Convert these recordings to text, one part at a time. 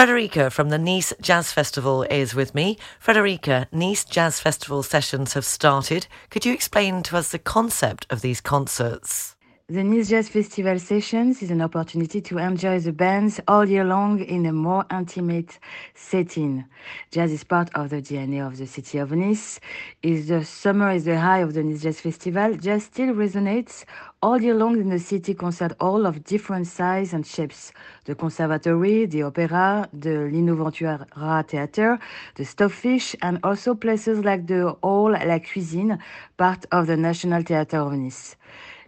Frederica from the Nice Jazz Festival is with me. Frederica, Nice Jazz Festival sessions have started. Could you explain to us the concept of these concerts? The Nice Jazz Festival Sessions is an opportunity to enjoy the bands all year long in a more intimate setting. Jazz is part of the DNA of the city of Nice. Is the summer is the high of the Nice Jazz Festival, jazz still resonates all year long in the city concert hall of different size and shapes. The Conservatory, the Opera, the Lino Ventura Theatre, the Stockfish, and also places like the Hall La Cuisine, part of the National Theatre of Nice.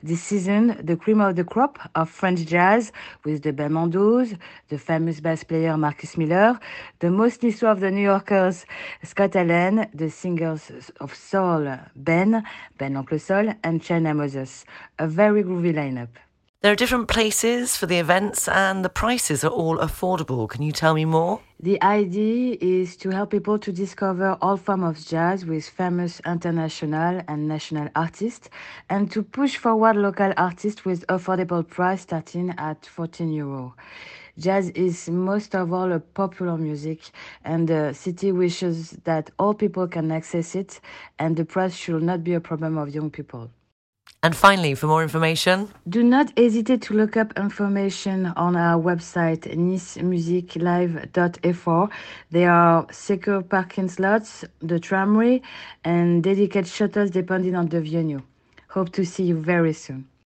This season, the cream of the crop of French jazz with the Belmondos, the famous bass player Marcus Miller, the most niçois of the New Yorkers Scott Allen, the singers of soul Ben, Ben Oncle Soul, and China Moses. A very groovy lineup. There are different places for the events and the prices are all affordable. Can you tell me more? The idea is to help people to discover all forms of jazz with famous international and national artists and to push forward local artists with affordable price starting at 14 euro. Jazz is most of all a popular music and the city wishes that all people can access it and the price should not be a problem of young people. And finally, for more information, do not hesitate to look up information on our website nicemusiclive.fr. There are secure parking slots, the tramway, and dedicated shuttles depending on the venue. Hope to see you very soon.